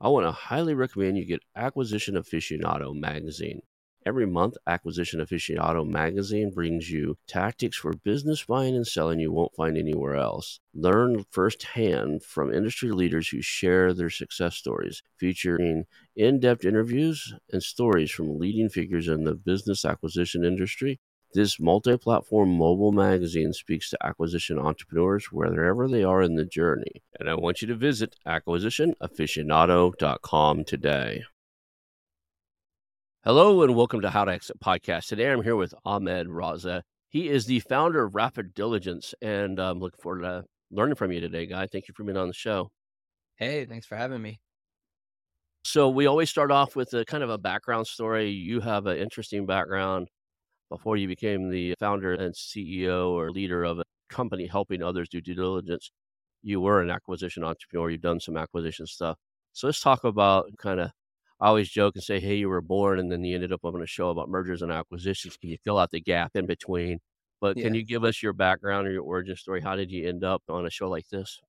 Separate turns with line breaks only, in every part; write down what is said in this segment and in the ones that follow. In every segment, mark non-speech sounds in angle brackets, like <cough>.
I want to highly recommend you get Acquisition Aficionado magazine. Every month, Acquisition Aficionado magazine brings you tactics for business buying and selling you won't find anywhere else. Learn firsthand from industry leaders who share their success stories, featuring in depth interviews and stories from leading figures in the business acquisition industry this multi platform mobile magazine speaks to acquisition entrepreneurs wherever they are in the journey. And I want you to visit acquisitionaficionado.com today. Hello, and welcome to How to Exit Podcast. Today I'm here with Ahmed Raza. He is the founder of Rapid Diligence, and I'm looking forward to learning from you today, guy. Thank you for being on the show.
Hey, thanks for having me.
So, we always start off with a kind of a background story. You have an interesting background before you became the founder and CEO or leader of a company helping others do due diligence, you were an acquisition entrepreneur. You've done some acquisition stuff. So let's talk about kind of. I always joke and say, "Hey, you were born, and then you ended up on a show about mergers and acquisitions. Can you fill out the gap in between?" But yeah. can you give us your background or your origin story? How did you end up on a show like this?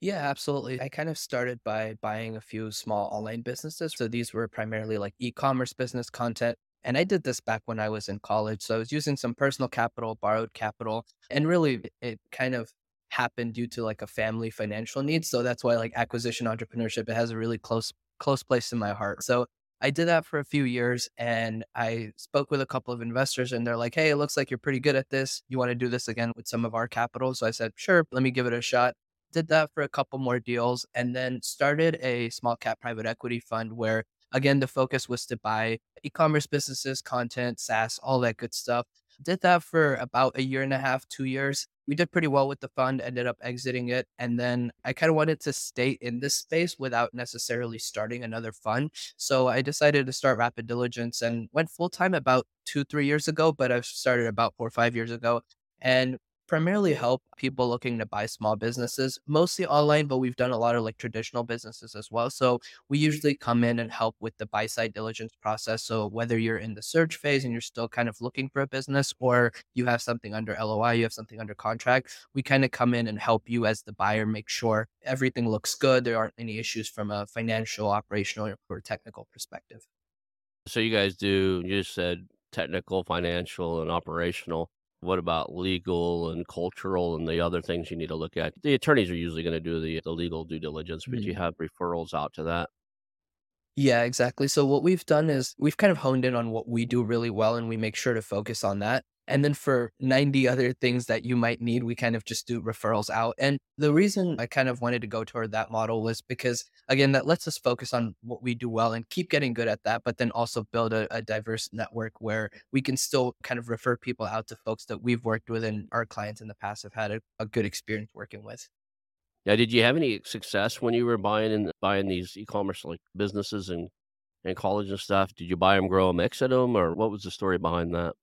Yeah, absolutely. I kind of started by buying a few small online businesses. So these were primarily like e commerce business content and I did this back when I was in college. So I was using some personal capital, borrowed capital, and really it kind of happened due to like a family financial need. So that's why like acquisition entrepreneurship, it has a really close, close place in my heart. So I did that for a few years and I spoke with a couple of investors and they're like, Hey, it looks like you're pretty good at this. You want to do this again with some of our capital? So I said, Sure, let me give it a shot. Did that for a couple more deals and then started a small cap private equity fund where Again, the focus was to buy e commerce businesses, content, SaaS, all that good stuff. Did that for about a year and a half, two years. We did pretty well with the fund, ended up exiting it. And then I kind of wanted to stay in this space without necessarily starting another fund. So I decided to start Rapid Diligence and went full time about two, three years ago, but I've started about four or five years ago. And primarily help people looking to buy small businesses, mostly online, but we've done a lot of like traditional businesses as well. So we usually come in and help with the buy side diligence process. So whether you're in the search phase and you're still kind of looking for a business or you have something under LOI, you have something under contract, we kind of come in and help you as the buyer make sure everything looks good. There aren't any issues from a financial, operational, or technical perspective.
So you guys do, you just said technical, financial, and operational what about legal and cultural and the other things you need to look at? The attorneys are usually going to do the, the legal due diligence, but mm-hmm. you have referrals out to that.
Yeah, exactly. So what we've done is we've kind of honed in on what we do really well and we make sure to focus on that. And then for 90 other things that you might need, we kind of just do referrals out. And the reason I kind of wanted to go toward that model was because, again, that lets us focus on what we do well and keep getting good at that, but then also build a, a diverse network where we can still kind of refer people out to folks that we've worked with and our clients in the past have had a, a good experience working with.
Yeah. Did you have any success when you were buying and buying these e-commerce like businesses and, and college and stuff? Did you buy them, grow them, exit them, or what was the story behind that?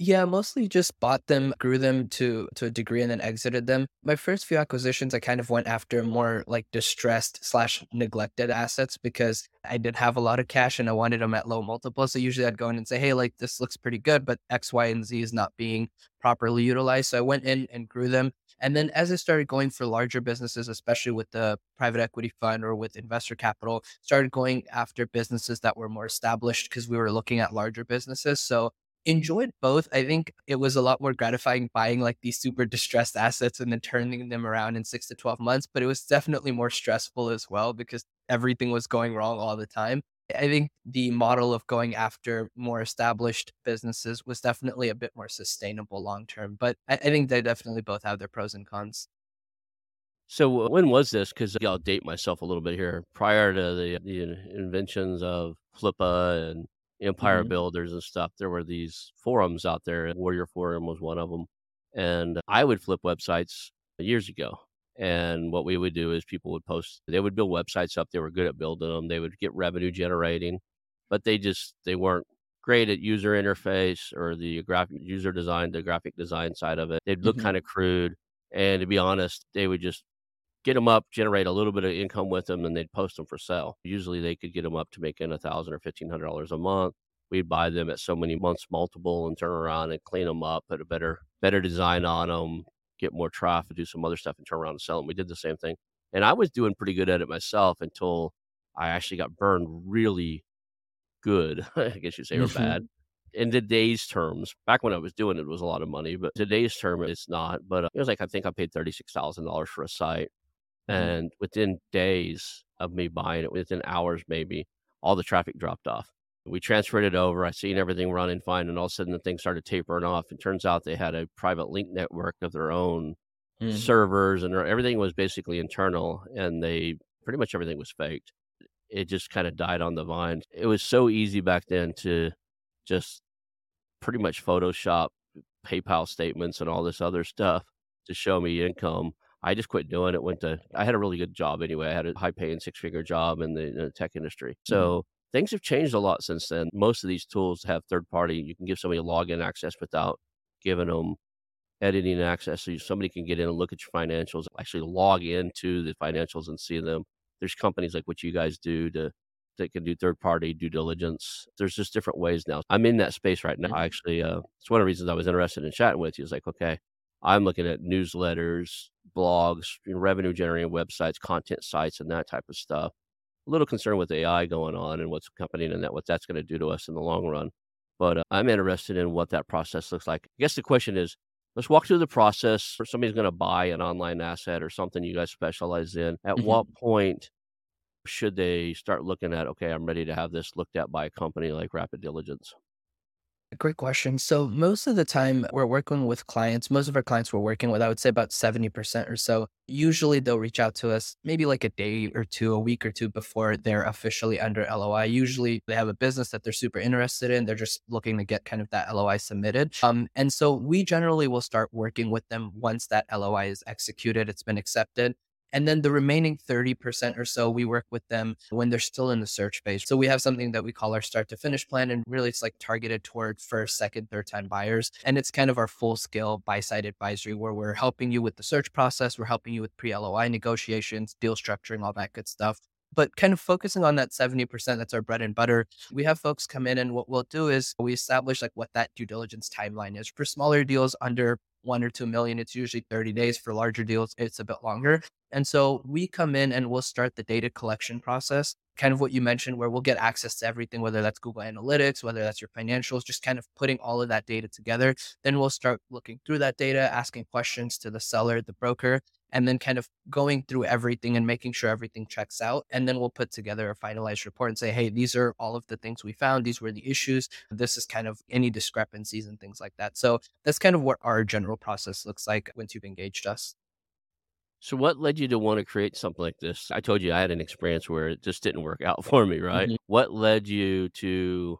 Yeah, mostly just bought them, grew them to to a degree, and then exited them. My first few acquisitions, I kind of went after more like distressed slash neglected assets because I did have a lot of cash and I wanted them at low multiples. So usually I'd go in and say, hey, like this looks pretty good, but X, Y, and Z is not being properly utilized. So I went in and grew them. And then as I started going for larger businesses, especially with the private equity fund or with investor capital, started going after businesses that were more established because we were looking at larger businesses. So enjoyed both. I think it was a lot more gratifying buying like these super distressed assets and then turning them around in six to 12 months, but it was definitely more stressful as well because everything was going wrong all the time. I think the model of going after more established businesses was definitely a bit more sustainable long term, but I, I, think they definitely both have their pros and cons.
So uh, when was this? Because uh, I'll date myself a little bit here. Prior to the, the inventions of Flippa and empire mm-hmm. builders and stuff. There were these forums out there. Warrior Forum was one of them. And I would flip websites years ago. And what we would do is people would post, they would build websites up. They were good at building them. They would get revenue generating. but they just they weren't great at user interface or the graphic user design, the graphic design side of it. They'd look
Mhm.
kind of crude, and to be honest, they would just get them up, generate a little bit of income with them, and they'd post them for sale. Usually, they could get them up to making a thousand or fifteen hundred dollars a month. We'd buy them at so many months multiple and turn around and clean them up, put a better better design on them, get more traffic, do some other stuff, and turn around and sell them. We did the same thing, and I was doing pretty good at it myself until I actually got burned really good. <laughs> I guess you'd say, or
Mhm.
bad. In today's terms, back when I was doing it, it was a lot of money, but today's term, it's not. But uh, it was like I think I paid thirty six thousand dollars for a site. And within days of me buying it, within hours maybe, all the traffic dropped off. We transferred it over. I seen everything running fine, and all of a sudden the thing started tapering off. It turns out they had a private link network of their own
Mhm.
servers, and everything was basically internal, and they pretty much everything was faked. It just kind of died on the vine. It was so easy back then to just pretty much Photoshop PayPal statements and all this other stuff to show me income. I just quit doing it. Went to I had a really good job anyway. I had a high paying six figure job in the, in the tech industry. So things have changed a lot since then. Most of these tools have third party. You can give somebody login access without giving them editing access. So somebody can get in and look at your financials, actually log into the financials and see them. There's companies like what you guys do to that can do third party due diligence. There's just different ways now. I'm in that space right now.
Mhm.
Actually, uh, it's one of the reasons I was interested in chatting with you. Is like, okay, I'm looking at newsletters, blogs, revenue generating websites, content sites, and that type of stuff. A little concerned with AI going on and what's accompanying that, what that's going to do to us in the long run. But uh, I'm interested in what that process looks like. I guess the question is, let's walk through the process. Or somebody's going to buy an online asset or something you guys specialize in. At
Mhm.
what point should they start looking at? Okay, I'm ready to have this looked at by a company like Rapid Diligence.
Great question. So most of the time we're working with clients, most of our clients we're working with, I would say about 70% or so. Usually they'll reach out to us maybe like a day or two, a week or two before they're officially under LOI. Usually they have a business that they're super interested in. They're just looking to get kind of that LOI submitted. Um, and so we generally will start working with them once that LOI is executed, it's been accepted. And then the remaining 30% or so, we work with them when they're still in the search phase. So we have something that we call our start to finish plan. And really, it's like targeted toward first, second, third time buyers. And it's kind of our full scale buy side advisory where we're helping you with the search process. We're helping you with pre LOI negotiations, deal structuring, all that good stuff. But kind of focusing on that 70%, that's our bread and butter. We have folks come in, and what we'll do is we establish like what that due diligence timeline is. For smaller deals under one or two million, it's usually 30 days. For larger deals, it's a bit longer. And so we come in and we'll start the data collection process, kind of what you mentioned, where we'll get access to everything, whether that's Google Analytics, whether that's your financials, just kind of putting all of that data together. Then we'll start looking through that data, asking questions to the seller, the broker, and then kind of going through everything and making sure everything checks out. And then we'll put together a finalized report and say, hey, these are all of the things we found. These were the issues. This is kind of any discrepancies and things like that. So that's kind of what our general process looks like once you've engaged us.
So, what led you to want to create something like this? I told you I had an experience where it just didn't work out <laughs> for me, right?
Mhm.
What led you to?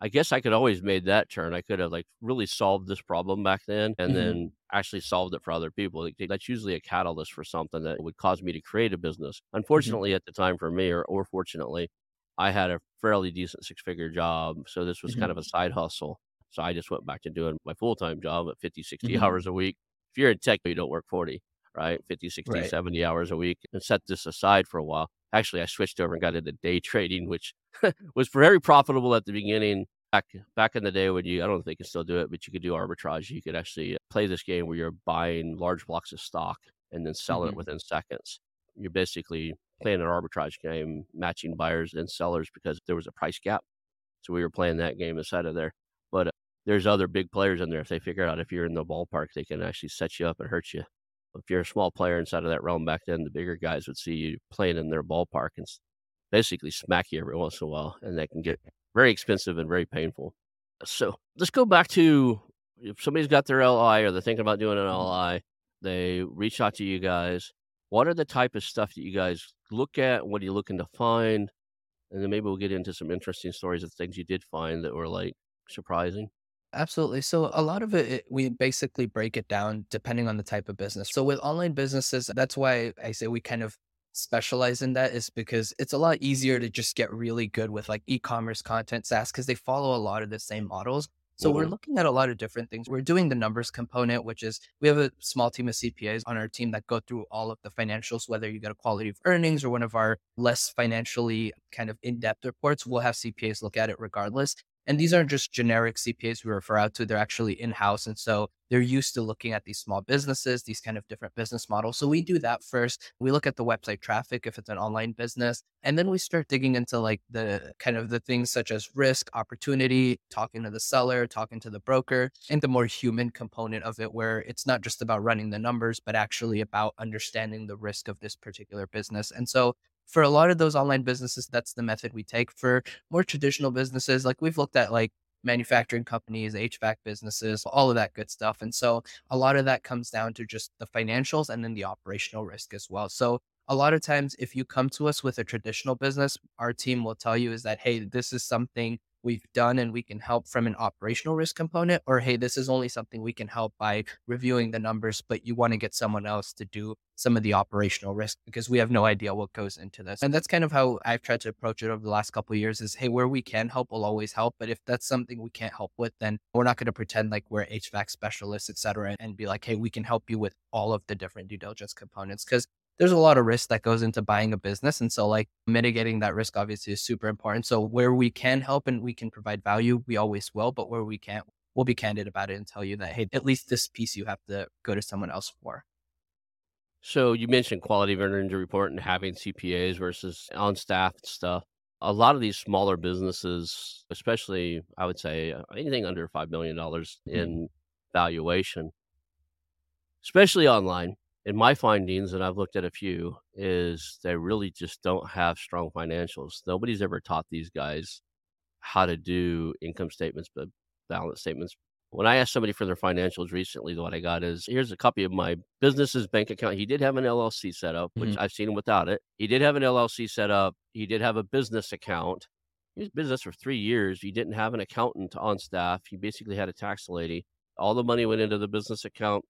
I guess I could always made that turn. I could have like really solved this problem back then, and
Mhm.
then actually solved it for other people. Like, That's usually a catalyst for something that would cause me to create a business. Unfortunately, at the time for me, or, or fortunately, I had a fairly decent six figure job, so this was kind
Mhm.
of a side hustle. So I just went back to doing my full time job at 50, 60
Mhm.
hours a week. If you're in tech, you don't work 40 right? 50, 60,
Right.
70 hours a week and set this aside for a while. Actually, I switched over and got into day <laughs> trading, which <laughs> was very profitable at the beginning. Back back in the day when you, I don't know if they can still do it, but you could do arbitrage. You could actually play this game where you're buying large blocks of stock and then selling
Mhm.
it within seconds. You're basically playing an arbitrage game, matching buyers and sellers because there was a price gap. So we were playing that game inside of there. But uh, there's other big players in there. If they figure out if you're in the ballpark, they can actually set you up and hurt you if you're a small player inside of that realm back then, the bigger guys would see you playing in their ballpark and basically smack you every once in a while, and that can get very expensive and very painful. So let's go back to if somebody's got their LOI or they're thinking about doing an mm-hmm. LOI, they reach out to you guys. What are the type of stuff that you guys look at? What are you looking to find? And then maybe we'll get into some interesting stories of things you did find that were like surprising.
Absolutely. So a lot of it, it, we basically break it down depending on the type of business. So with online businesses, that's why I say we kind of specialize in that is because it's a lot easier to just get really good with like e-commerce content SaaS because they follow a lot of the same models. So we're
hmm
looking at a lot of different things. We're doing the numbers component, which is we have a small team of CPAs on our team that go through all of the financials, whether you get a quality of earnings or one of our less financially kind of in-depth reports, we'll have CPAs look at it regardless. And these aren't just generic CPAs we refer out to, they're actually in-house. And so they're used to looking at these small businesses, these kind of different business models. So we do that first. We look at the website traffic if it's an online business, and then we start digging into like the kind of the things such as risk, opportunity, talking to the seller, talking to the broker, and the more human component of it, where it's not just about running the numbers, but actually about understanding the risk of this particular business. And so for a lot of those online businesses, that's the method we take. For more traditional businesses, like we've looked at like manufacturing companies, HVAC businesses, all of that good stuff. And so a lot of that comes down to just the financials and then the operational risk as well. So a lot of times, if you come to us with a traditional business, our team will tell you is that, hey, this is something we've done and we can help from an operational risk component, or hey, this is only something we can help by reviewing the numbers, but you want to get someone else to do some of the operational risk because we have no idea what goes into this. And that's kind of how I've tried to approach it over the last couple years is hey, where we can help, we'll always help. But if that's something we can't help with, then we're not going to pretend like we're HVAC specialists, et cetera, and be like, hey, we can help you with all of the different due diligence components. Because there's a lot of risk that goes into buying a business. And so, like, mitigating that risk obviously is super important. So, where we can help and we can provide value, we always will. But where we can't, we'll be candid about it and tell you that, hey, at least this piece you have to go to someone else for.
So you mentioned quality of earnings report and having CPAs versus on staff stuff. A lot of these smaller businesses, especially I would say uh, anything under $5 million
Mhm.
in valuation, especially online, in my findings, and I've looked at a few, is they really just don't have strong financials. Nobody's ever taught these guys how to do income statements, but balance statements. When I asked somebody for their financials recently, what I got is here's a copy of my business's bank account. He did have an LLC set up, which
Mhm.
I've seen him without it. He did have an LLC set up. He did have a business account. He was business for three years. He didn't have an accountant on staff. He basically had a tax lady. All the money went into the business account.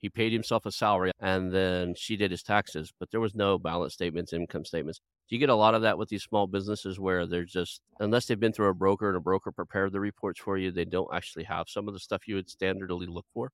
He paid himself a salary and then she did his taxes, but there was no balance statements, income statements. Do you get a lot of that with these small businesses where they're just, unless they've been through a broker and a broker prepared the reports for you, they don't actually have some of the stuff you would standardly look for?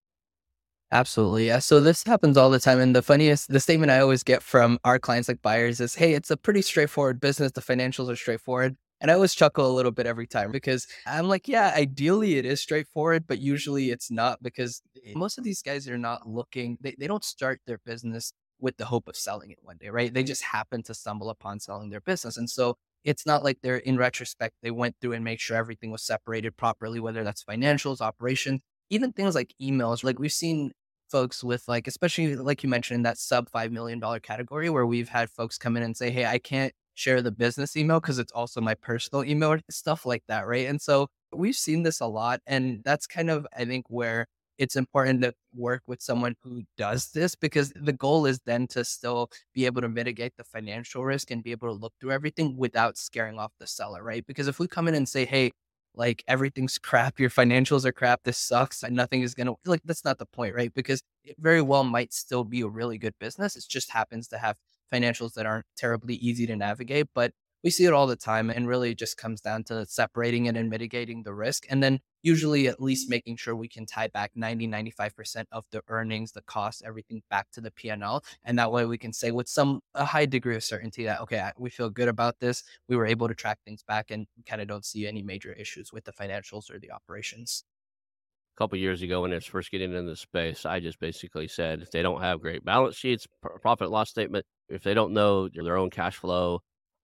Absolutely. Yeah. So this happens all the time. And the funniest, the statement I always get from our clients, like buyers, is hey, it's a pretty straightforward business. The financials are straightforward. And I always chuckle a little bit every time because I'm like, yeah, ideally it is straightforward, but usually it's not because eh, most of these guys are not looking, they, they don't start their business with the hope of selling it one day, right? They just happen to stumble upon selling their business. And so it's not like they're in retrospect, they went through and make sure everything was separated properly, whether that's financials, operations, even things like emails. Like we've seen folks with like, especially like you mentioned in that sub $5 million category where we've had folks come in and say, Hey, I can't share the business email because it's also my personal email, stuff like that. Right. And so we've seen this a lot. And that's kind of, I think, where it's important to work with someone who does this because the goal is then to still be able to mitigate the financial risk and be able to look through everything without scaring off the seller. Right. Because if we come in and say, Hey, like everything's <laughs> crap, your financials are crap, this sucks, and nothing is gonna like that's not the point, right? Because it very well might still be a really good business. It just happens to have financials that aren't terribly easy to navigate. But we see it all the time and really it just comes down to separating it and mitigating the risk. And then usually at least making sure we can tie back 90, 95% of the earnings, the costs, everything back to the P&L. And that way we can say with some a high degree of certainty that, okay, we feel good about this. We were able to track things back and kind of don't see any major issues with the financials or the operations.
A couple years ago, when I was first getting into the space, I just basically said if they don't have great balance sheets, profit loss statement, if they don't know their own cash flow,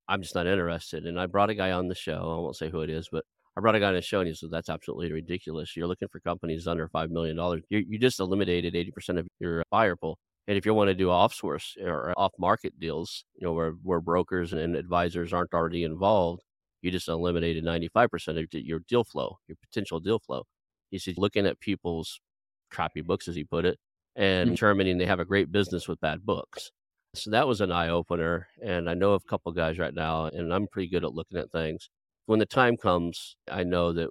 I'm just not interested. And I brought a guy on the show. I won't say who it is, but I brought a guy on the show and he said, That's absolutely ridiculous. You're looking for companies under $5 million. You, you just eliminated 80% of your buyer pool. And if you want to do off source or off market deals, you know, where, where brokers and advisors aren't already involved, you just eliminated 95% of your deal flow, your potential deal flow. He said, looking at people's crappy books, as he put it, and
Mm.
determining they have a great business with bad books. So that was an eye opener. And I know of a couple guys right now, and I'm pretty good at looking at things. When the time comes, I know that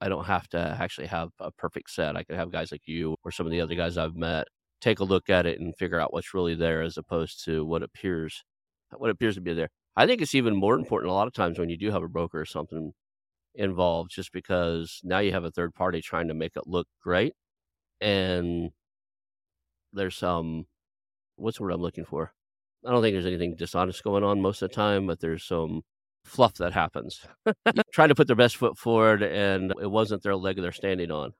I don't have to actually have a perfect set. I can have guys like you or some of the other guys I've met take a look at it and figure out what's really there as opposed to what appears what appears to be there. I think it's even more important a lot of times when you do have a broker or something involved, just because now you have a third party trying to make it look great, and there's some what's the word I'm looking for? I don't think there's anything dishonest going on most of the time, but there's some fluff that happens. Trying to put their best foot forward, and it wasn't their leg they're standing on,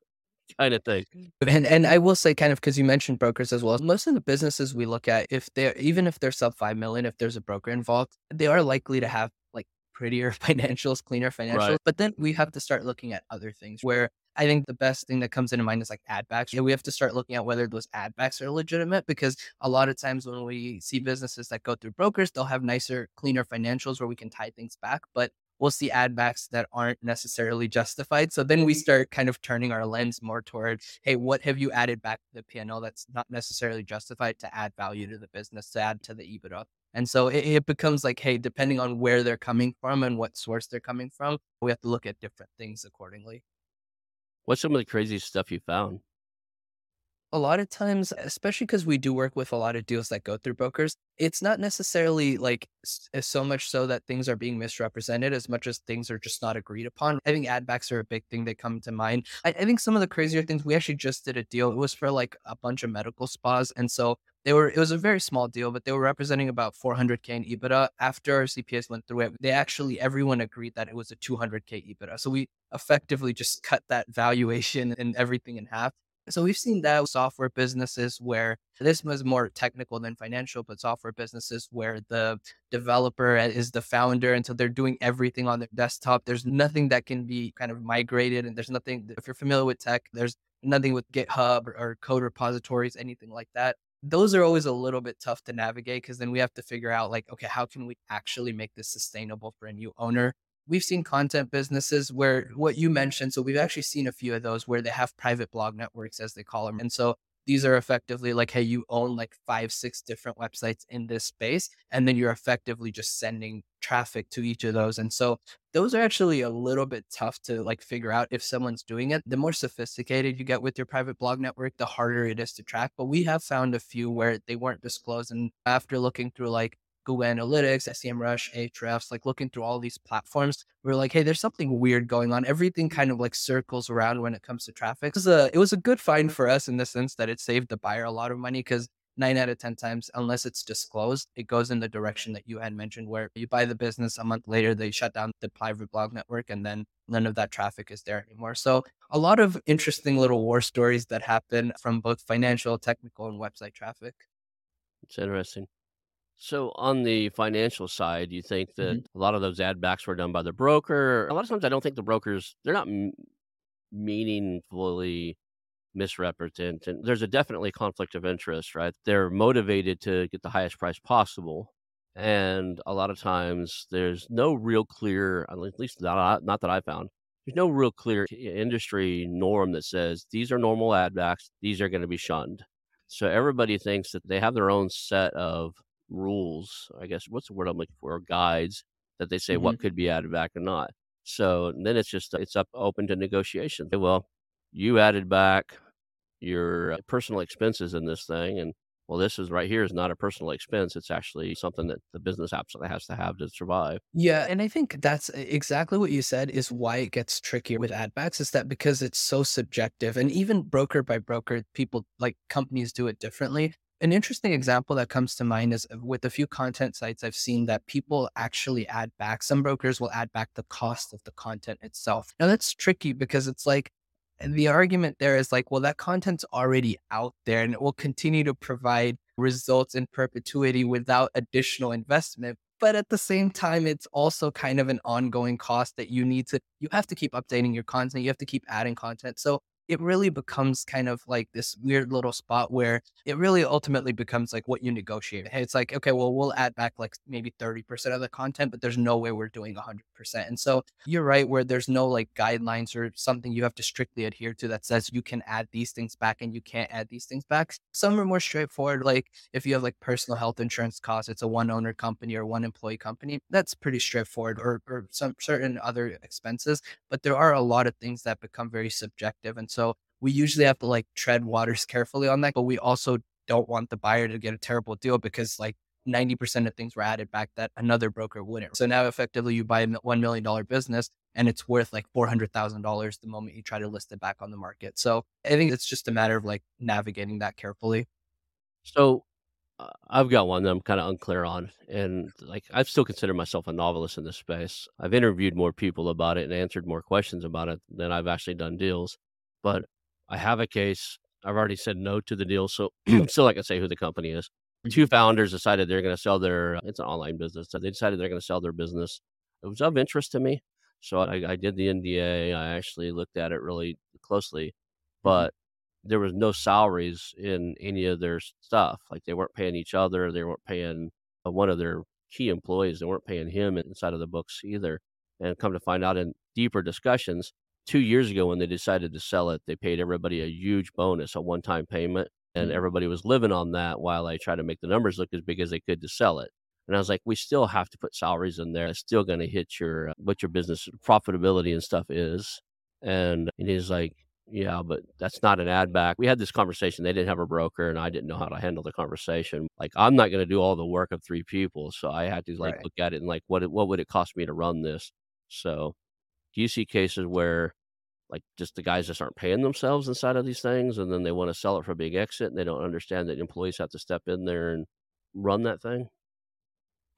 kind of thing.
And and I will say, kind of because you mentioned brokers as well. Most of the businesses we look at, if they're even if they're sub five million, if there's a broker involved, they are likely to have like prettier <laughs> financials, cleaner financials. Right. But then we have to start looking at other things where I think the best thing that comes into mind is like add backs. Yeah, we have to start looking at whether those add backs are legitimate because a lot of times when we see businesses that go through brokers, they'll have nicer, cleaner financials where we can tie things back. But we'll see add backs that aren't necessarily justified. So then we mm-hmm. start kind of turning our lens more toward, hey, what have you added back to the PNL that's not necessarily justified to add value to the business, to add to the EBITDA? And so it, it, becomes like, hey, depending on where they're coming from and what source they're coming from, we have to look at different things accordingly.
What's some of the craziest stuff you found?
A lot of times, especially because we do work with a lot of deals that go through brokers, it's not necessarily like so much so that things are being misrepresented as much as things are just not agreed upon. I think add backs are a big thing that come to mind. I, I think some of the crazier things, we actually just did a deal. It was for like a bunch of medical spas. And so they were it was a very small deal, but they were representing about 400k in EBITDA. After CPAs went through it, they actually everyone agreed that it was a 200k EBITDA. So we effectively just cut that valuation and everything in half. So we've seen that with software businesses where this was more technical than financial, but software businesses where the developer is the founder. And so they're doing everything on their desktop. There's nothing that can be kind of migrated. And there's nothing, if you're familiar with tech, there's nothing with GitHub or, or code repositories, anything like that those are always a little bit tough to navigate because then we have to figure out like okay how can we actually make this sustainable for a new owner? We've seen content businesses where what you mentioned so we've actually seen a few of those where they have private blog networks as they call them and so these are effectively like hey you own like five six different websites in this space and then you're effectively just sending traffic to each of those and so those are actually a little bit tough to like figure out if someone's doing it. The more sophisticated you get with your private blog network the harder it is to track but we have found a few where they weren't disclosed and after looking through like Google Analytics, SEMrush, Ahrefs, like looking through all these platforms, we are like, hey, there's something weird going on. Everything mm-hmm. kind of like circles around when it comes to traffic. It was a, it was a good find for us in the sense that it saved the buyer a lot of money because nine out of 10 times, unless it's disclosed, it goes in the direction that you had mentioned, where you buy the business a month later, they shut down the private blog network, and then none of that traffic is there anymore. So, a lot of interesting little war stories that happen from both financial, technical, and website traffic.
It's interesting. So on the financial side, you think that mm-hmm. a lot of those add backs were done by the broker? A lot of times, I don't think the brokers they're not m- meaningfully misrepresented. There's a definitely conflict of interest, right? They're motivated to get the highest price possible, and a lot of times there's no real clear, at least not not that I found. There's no real clear industry norm that says these are normal ad backs, these are going to be shunned. So everybody thinks that they have their own set of rules, I guess, what's the word I'm looking for? Guides that they say mm-hmm. what could be added back or not. So then it's just, it's up open to negotiation. Well, you added back your uh, personal expenses in this thing. And well, this is right here is not a personal expense. It's actually something that the business absolutely has to have to survive.
Yeah. And I think that's exactly what you said is why it gets trickier with add backs is that because it's so subjective and even broker by broker, people like companies do it differently. An interesting example that comes to mind is uh, with a few content sites, I've seen that people actually add back, some brokers will add back the cost of the content itself. Now, that's tricky because it's like, the argument there is like, well, that content's already out there and it will continue to provide results in perpetuity without additional investment. But at the same time, it's also kind of an ongoing cost that you need to, you have to keep updating your content. You have to keep adding content. So it really becomes kind of like this weird little spot where it really ultimately becomes like what you negotiate. It's like, okay, well, we'll add back like maybe 30% of the content, but there's no way we're doing 100%. And so you're right, where there's no like guidelines or something you have to strictly adhere to that says you can add these things back and you can't add these things back. Some are more straightforward. Like if you have like personal health insurance costs, it's a one owner company or one employee company. That's pretty straightforward or, or some certain other expenses. But there are a lot of things that become very subjective. And we usually have to like tread waters carefully on that, but we also don't want the buyer to get a terrible deal because like 90% of things were added back that another broker wouldn't. So now effectively you buy a $1 million business and it's worth like $400,000 the moment you try to list it back on the market. So I think it's just a matter of like navigating that carefully.
So uh, I've got one that I'm kind of unclear on. And like, I still consider myself a novelist in this space. I've interviewed more people about it and answered more questions about it than I've actually done deals. But I have a case. I've already said no to the deal. So I'm <clears throat> still not going to say who the company is. Two mm-hmm. founders decided they're going to sell their, uh, it's an online business. So they decided they're going to sell their business. It was of interest to me. So I, I did the NDA. I actually looked at it really closely, mm-hmm. but there was no salaries in any of their stuff. Like they weren't paying each other. They weren't paying uh, one of their key employees. They weren't paying him inside of the books either. And come to find out in deeper discussions, two years ago when they decided to sell it, they paid everybody a huge bonus, a one time payment. And mm-hmm. everybody was living on that while I tried to make the numbers look as big as they could to sell it. And I was like, we still have to put salaries in there. It's still going to hit your uh, what your business profitability and stuff is. And, and he's like, yeah, but that's not an add back. We had this conversation. They didn't have a broker, and I didn't know how to handle the conversation. Like, I'm not going to do all the work of three people, so I had to like right. look at it and like, what what would it cost me to run this? So, do you see cases where like just the guys just aren't paying themselves inside of these things, and then they want to sell it for a big exit, and they don't understand that employees have to step in there and run that thing?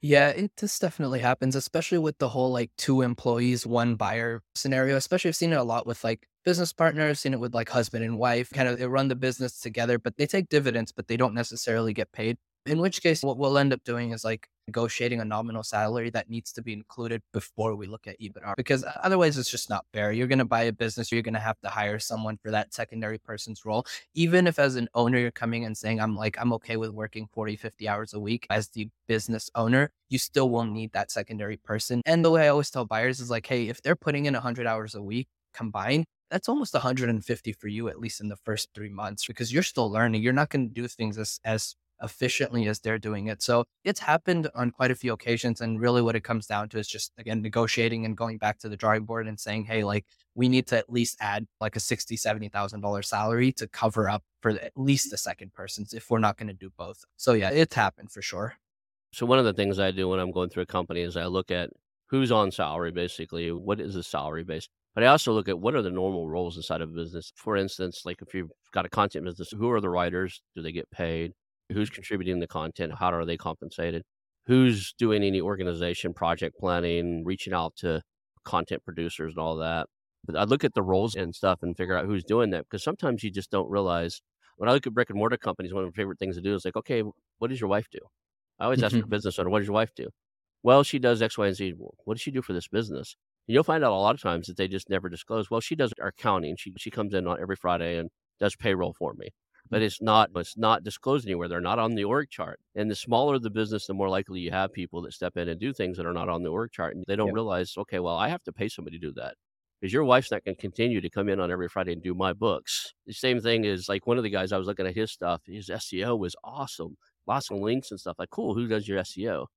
Yeah, it this definitely happens, especially with the whole like two employees, one buyer scenario. Especially I've seen it a lot with like business partners, seen it with like husband and wife, kind of they run the business together, but they take dividends, but they don't necessarily get paid. In which case, what we'll end up doing is like negotiating a nominal salary that needs to be included before we look at EBITDA, because otherwise it's just not fair. You're going to buy a business, you're going to have to hire someone for that secondary person's role. Even if as an owner, you're coming and saying, I'm like, I'm okay with working 40, 50 hours a week as the business owner, you still won't need that secondary person. And the way I always tell buyers is like, hey, if they're putting in 100 hours a week combined, that's almost 150 for you, at least in the first three months, because you're still learning. You're not going to do things as, as efficiently as they're doing it. So it's happened on quite a few occasions. And really what it comes down to is just, again, negotiating and going back to the drawing board and saying, hey, like, we need to at least add like a sixty, seventy thousand dollar salary to cover up for at least the second person's if we're not going to do both. So yeah, it's happened for sure.
So one of the things I do when I'm going through a company is I look at who's on salary basically, what is the salary base? But I also look at what are the normal roles inside of a business. For instance, like if you've got a content business, who are the writers? Do they get paid? Who's contributing the content? How are they compensated? Who's doing any organization, project planning, reaching out to content producers and all that? But I look at the roles and stuff and figure out who's doing that because sometimes you just don't realize. When I look at brick and mortar companies, one of my favorite things to do is like, okay, what does your wife do? I always ask a mm-hmm. business owner, what does your wife do? Well, she does X, Y, and Z. What does she do for this business? You'll find out a lot of times that they just never disclose. Well, she does our accounting. She she comes in on every Friday and does payroll for me. But it's not it's not disclosed anywhere. They're not on the org chart. And the smaller the business, the more likely you have people that step in and do things that are not on the org chart. And they don't realize, okay, well, I have to pay somebody to do that. Because your wife's not going to continue to come in on every Friday and do my books. The same thing is like one of the guys I was looking at his stuff, his SEO was awesome. Lots of links and stuff. Like, cool, who does your SEO?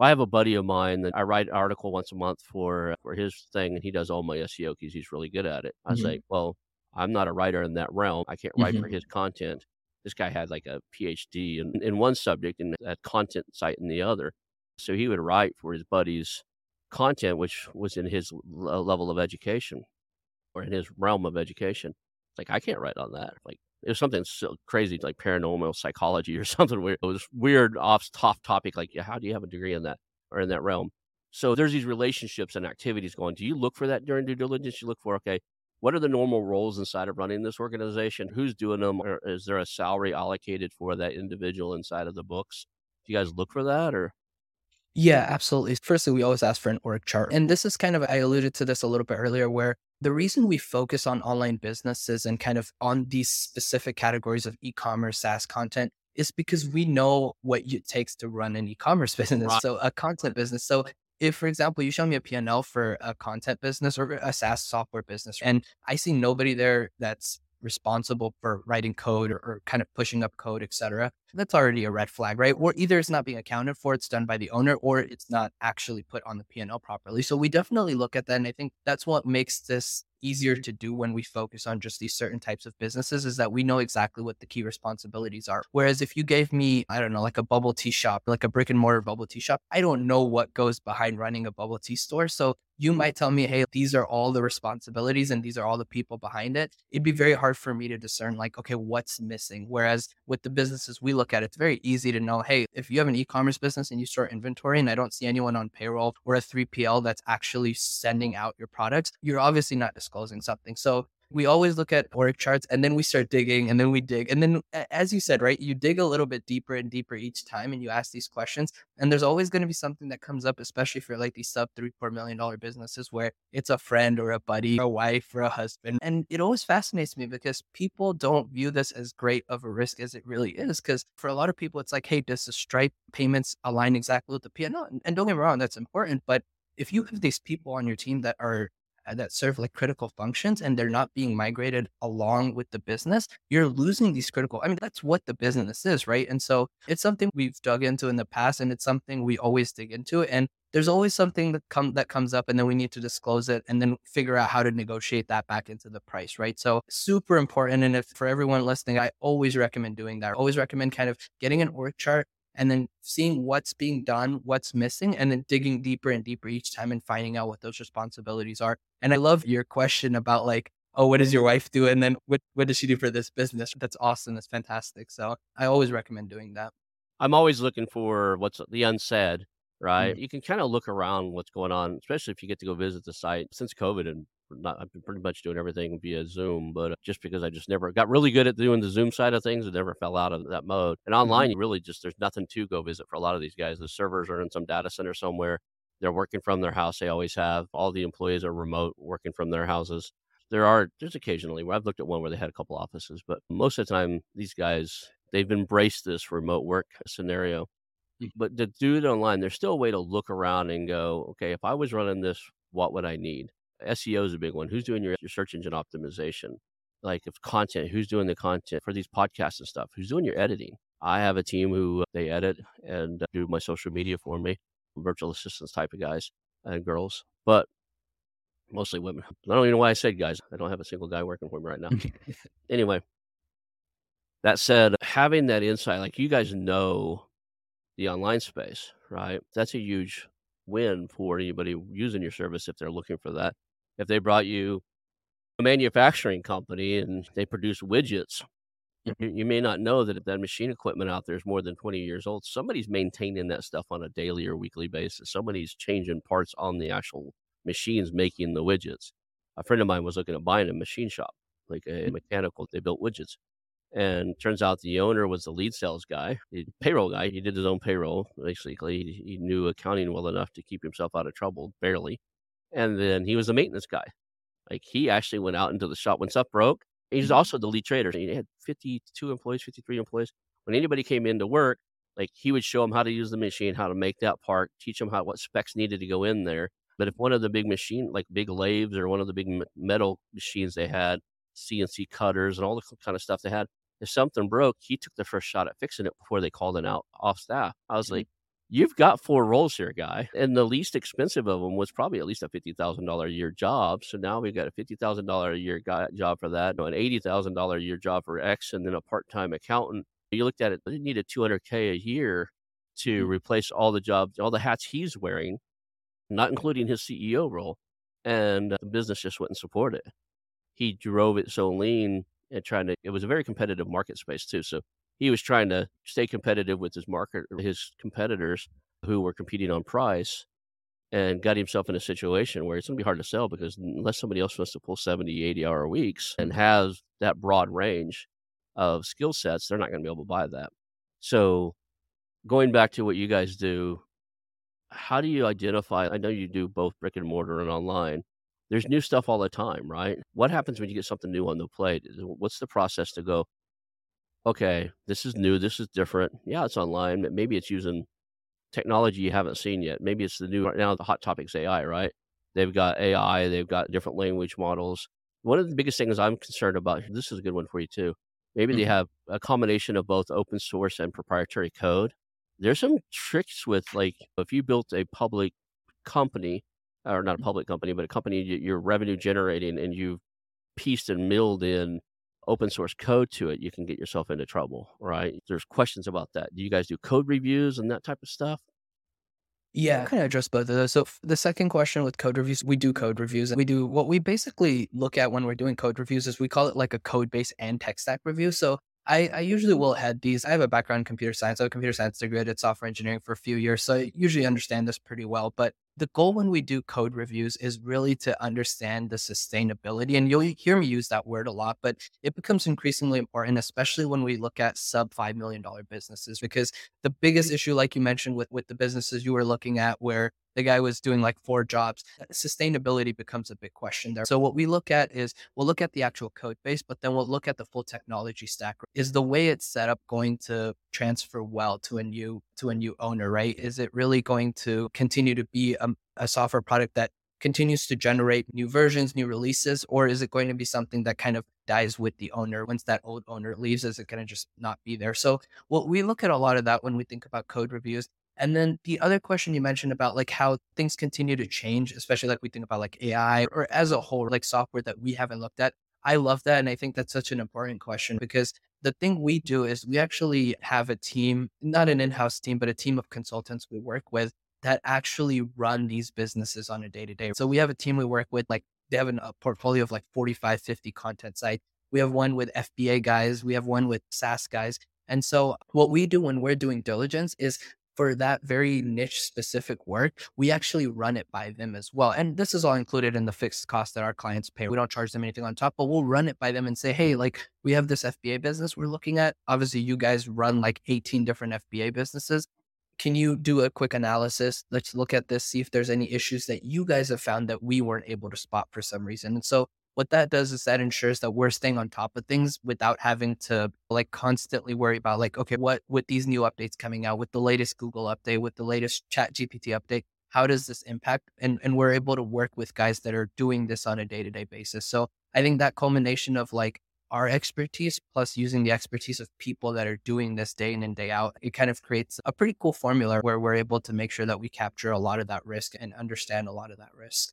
I have a buddy of mine that I write an article once a month for for his thing, and he does all my SEO because he's really good at it. I was mm-hmm. like, well, I'm not a writer in that realm. I can't write mm-hmm. for his content. This guy had like a PhD in, in one subject and a content site in the other. So he would write for his buddy's content, which was in his level of education or in his realm of education. It's like, I can't write on that. Like, it was something so crazy like paranormal psychology <laughs> or something weird. It was weird off top topic. Like, how do you have a degree in that or in that realm? So there's these relationships and activities going. Do you look for that during due diligence? You look for, okay, what are the normal roles inside of running this organization? Who's doing them? Or is there a salary allocated for that individual inside of the books? Do you guys look for that or?
Yeah, absolutely. Firstly, we always ask for an org chart. And this is kind of, I alluded to this a little bit earlier, where the reason we focus on online businesses and kind of on these specific categories of e-commerce SaaS content is because we know what it takes to run an e-commerce <laughs> business. Right. So a content business. So if, for example, you show me a P&L for a content business or a SaaS software business, and I see nobody there that's responsible for writing code or, or kind of pushing up code, etc. that's already a red flag, right? Or either it's not being accounted for, it's done by the owner, or it's not actually put on the P&L properly. So we definitely look at that. And I think that's what makes this easier mm-hmm. to do when we focus on just these certain types of businesses is that we know exactly what the key responsibilities are. Whereas if you gave me, I don't know, like a bubble tea shop, like a brick and mortar bubble tea shop, I don't know what goes behind running a bubble tea store. So you mm-hmm. might tell me, hey, these are all the responsibilities and these are all the people behind it. It'd be very hard for me to discern, like, okay, what's missing? Whereas with the businesses we look at, it's very easy to know, hey, if you have an e commerce business and you store inventory and I don't see anyone on payroll or a 3PL that's actually sending out your products, you're obviously not disclosing something. So we always look at org charts and then we start digging and then we dig. And then, as you said, right, you dig a little bit deeper and deeper each time and you ask these questions. And there's always going to be something that comes up, especially for like these sub three, four million dollar businesses where it's a friend or a buddy, or a wife or a husband. And it always fascinates me because people don't view this as great of a risk as it really is. Because for a lot of people, it's like, hey, does the Stripe payments align exactly with the P&L? And don't get me wrong, that's important. But if you have these people on your team that are Uh, that serve like critical functions and they're not being migrated along with the business, you're losing these critical. I mean, that's what the business is, right? And so it's something we've dug into in the past and it's something we always dig into. And there's always something that come that comes up and then we need to disclose it and then figure out how to negotiate that back into the price, right? So super important. And if for everyone listening, I always recommend doing that. I always recommend kind of getting an org chart and then seeing what's being done, what's missing, and then digging deeper and deeper each time and finding out what those responsibilities are. And I love your question about like, oh, what does your wife do? And then what, what does she do for this business? That's awesome. That's fantastic. So I always recommend doing that.
I'm always looking for what's the unsaid, right? Mm-hmm. You can kind of look around what's going on, especially if you get to go visit the site since COVID and not, I've been pretty much doing everything via Zoom, but uh, just because I just never got really good at doing the Zoom side of things, I never fell out of that mode. And online, mm-hmm. really just there's nothing to go visit for a lot of these guys. The servers are in some data center somewhere. They're working from their house. They always have. All the employees are remote, working from their houses. There are just occasionally where I've looked at one where they had a couple offices, but most of the time, these guys they've embraced this remote work scenario. Mm. But to do it online, there's still a way to look around and go, okay, if I was running this, what would I need? SEO is a big one. Who's doing your, your search engine optimization? Like if content, who's doing the content for these podcasts and stuff? Who's doing your editing? I have a team who they edit and do my social media for me, virtual assistants type of guys and girls, but mostly women. <laughs> I don't even know why I said guys. I don't have a single guy working for me right now. <laughs> anyway, that said, having that insight, like you guys know the online space, right? That's a huge win for anybody using your service if they're looking for that if they brought you a manufacturing company and they produce widgets, you, you, may not know that if that machine equipment out there is more than 20 years old. Somebody's maintaining that stuff on a daily or weekly basis. Somebody's changing parts on the actual machines making the widgets. A friend of mine was looking at buying a machine shop, like a mm. mechanical. They built widgets. And turns out the owner was the lead sales guy, the payroll guy. He did his own payroll, basically. He, he knew accounting well enough to keep himself out of trouble, barely. And then he was a maintenance guy. Like he actually went out into the shop when stuff broke. He's mm-hmm. also the lead trader. He had 52 employees, 53 employees. When anybody came into work, like he would show them how to use the machine, how to make that part, teach them how what specs needed to go in there. But if one of the big machine, like big lathes or one of the big metal machines they had, CNC cutters and all the kind of stuff they had, if something broke, he took the first shot at fixing it before they called it out off staff. I was mm-hmm. like, you've got four roles here, guy. And the least expensive of them was probably at least a $50,000 a year job. So now we've got a $50,000 a year guy, job for that, an $80,000 a year job for X, and then a part time accountant. You looked at it, they needed 200K a year to mm-hmm. replace all the jobs, all the hats he's wearing, not including his CEO role. And the business just wouldn't support it. He drove it so lean and trying to, it was a very competitive market space too. So he was trying to stay competitive with his market, his competitors who were competing on price and got himself in a situation where it's going to be hard to sell because unless somebody else wants to pull 70, 80 hour weeks and has that broad range of skill sets, they're not going to be able to buy that. So, going back to what you guys do, how do you identify? I know you do both brick and mortar and online. There's new stuff all the time, right? What happens when you get something new on the plate? What's the process to go? Okay, this is new, this is different. Yeah, it's online. Maybe it's using technology you haven't seen yet. Maybe it's the new right now the hot topic's AI, right? They've got AI, they've got different language models. One of the biggest things I'm concerned about, this is a good one for you too. Maybe they
Mhm.
have a combination of both open source and proprietary code. There's some tricks with like if you built a public company, or not a public company, but a company you're revenue generating and you've pieced and milled in open source code to it, you can get yourself into trouble, right? There's questions about that. Do you guys do code reviews and that type of stuff?
Yeah, I kind of address both of those. So f- the second question with code reviews, we do code reviews. We do what we basically look at when we're doing code reviews is we call it like a code base and tech stack review. So I, I usually will head these. I have a background in computer science. I have a computer science degree. I did software engineering for a few years. So I usually understand this pretty well. But the goal when we do code reviews is really to understand the sustainability. And you'll hear me use that word a lot, but it becomes increasingly important, especially when we look at sub $5 million businesses, because the biggest mm-hmm. issue, like you mentioned, with with the businesses you were looking at, where the guy was doing like four jobs, uh, sustainability becomes a big question there. So what we look at is we'll look at the actual code base, but then we'll look at the full technology stack. Is the way it's set up going to transfer well to a new to a new owner? Right? Is it really going to continue to be a, a software product that continues to generate new versions, new releases, or is it going to be something that kind of dies with the owner once that old owner leaves? Is it going to just not be there? So well, we look at a lot of that when we think about code reviews. And then the other question you mentioned about like how things continue to change, especially like we think about like AI or as a whole, like software that we haven't looked at. I love that. And I think that's such an important question because the thing we do is we actually have a team, not an in house team, but a team of consultants we work with that actually run these businesses on a day to day. So we have a team we work with, like they have a portfolio of like 45, 50 content sites. We have one with FBA guys, we have one with SaaS guys. And so what we do when we're doing diligence is for that very niche specific work, we actually run it by them as well. And this is all included in the fixed cost that our clients pay. We don't charge them anything on top, but we'll run it by them and say, hey, like we have this FBA business we're looking at. Obviously, you guys run like 18 different FBA businesses. Can you do a quick analysis? Let's look at this, see if there's any issues that you guys have found that we weren't able to spot for some reason. And so what that does is that ensures that we're staying on top of things without having to like constantly worry about like okay what with these new updates coming out with the latest google update with the latest chat gpt update how does this impact? And and we're able to work with guys that are doing this on a day-to-day basis. So i think that culmination of like our expertise plus using the expertise of people that are doing this day in and day out it kind of creates a pretty cool formula where we're able to make sure that we capture a lot of that risk and understand a lot of that risk